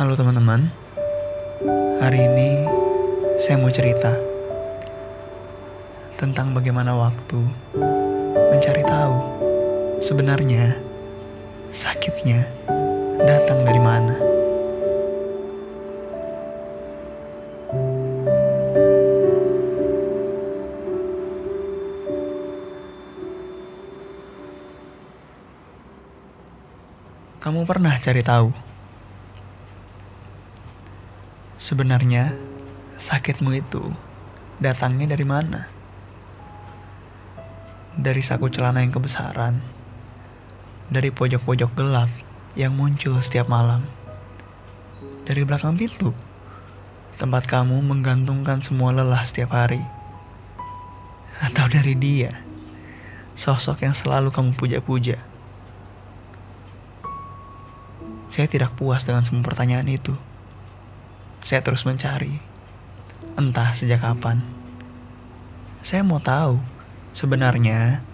Halo teman-teman, hari ini saya mau cerita tentang bagaimana waktu mencari tahu sebenarnya sakitnya datang dari mana. Kamu pernah cari tahu? Sebenarnya sakitmu itu datangnya dari mana? Dari saku celana yang kebesaran, dari pojok-pojok gelap yang muncul setiap malam, dari belakang pintu, tempat kamu menggantungkan semua lelah setiap hari, atau dari dia, sosok yang selalu kamu puja-puja. Saya tidak puas dengan semua pertanyaan itu. Saya terus mencari, entah sejak kapan. Saya mau tahu sebenarnya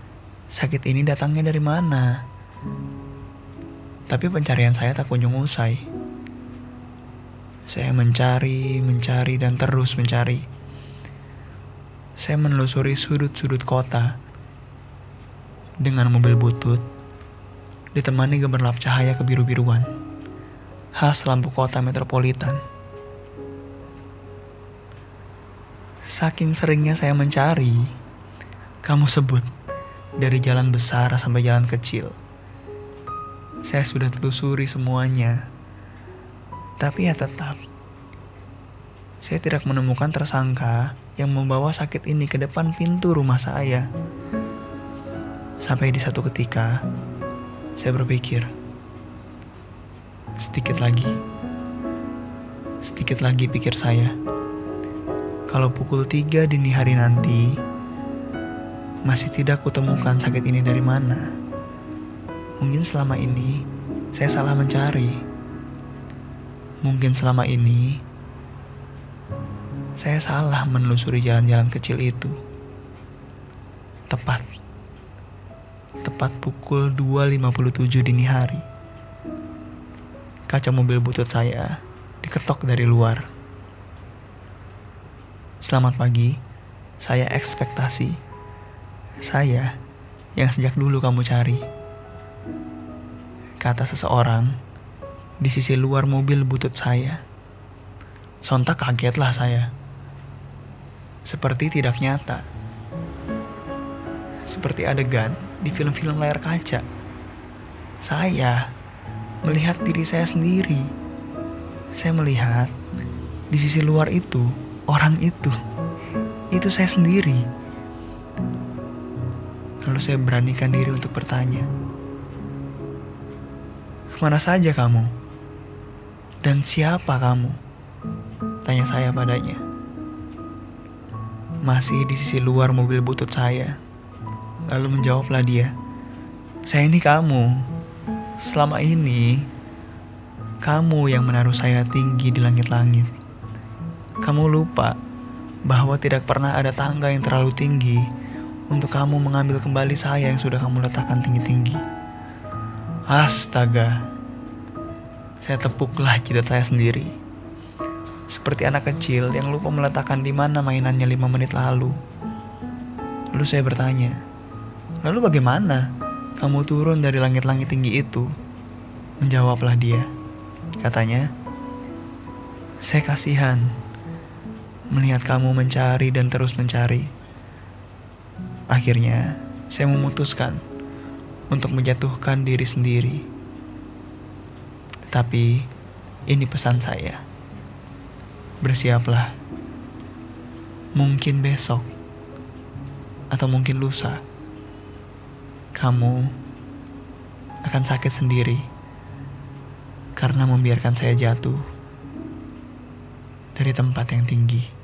sakit ini datangnya dari mana. Tapi pencarian saya tak kunjung usai. Saya mencari, mencari, dan terus mencari. Saya menelusuri sudut-sudut kota dengan mobil butut, ditemani gemerlap cahaya kebiru-biruan khas lampu kota metropolitan. Saking seringnya saya mencari, kamu sebut dari jalan besar sampai jalan kecil. Saya sudah telusuri semuanya, tapi ya tetap saya tidak menemukan tersangka yang membawa sakit ini ke depan pintu rumah saya. Sampai di satu ketika, saya berpikir, Sedikit lagi. Sedikit lagi pikir saya. Kalau pukul tiga dini hari nanti, masih tidak kutemukan sakit ini dari mana. Mungkin selama ini saya salah mencari. Mungkin selama ini saya salah menelusuri jalan-jalan kecil itu. Tepat. Tepat pukul 2.57 dini hari kaca mobil butut saya diketok dari luar. Selamat pagi, saya ekspektasi. Saya yang sejak dulu kamu cari. Kata seseorang di sisi luar mobil butut saya. Sontak kagetlah saya. Seperti tidak nyata. Seperti adegan di film-film layar kaca. Saya melihat diri saya sendiri. Saya melihat di sisi luar itu, orang itu, itu saya sendiri. Lalu saya beranikan diri untuk bertanya, "Ke mana saja kamu? Dan siapa kamu?" Tanya saya padanya. Masih di sisi luar mobil butut saya. Lalu menjawablah dia, "Saya ini kamu." Selama ini, kamu yang menaruh saya tinggi di langit-langit. Kamu lupa bahwa tidak pernah ada tangga yang terlalu tinggi untuk kamu mengambil kembali saya yang sudah kamu letakkan tinggi-tinggi. Astaga, saya tepuklah jidat saya sendiri. Seperti anak kecil yang lupa meletakkan di mana mainannya lima menit lalu. Lalu saya bertanya, lalu bagaimana? Kamu turun dari langit-langit tinggi itu. Menjawablah dia. Katanya, saya kasihan melihat kamu mencari dan terus mencari. Akhirnya, saya memutuskan untuk menjatuhkan diri sendiri. Tetapi, ini pesan saya. Bersiaplah. Mungkin besok atau mungkin lusa kamu akan sakit sendiri karena membiarkan saya jatuh dari tempat yang tinggi.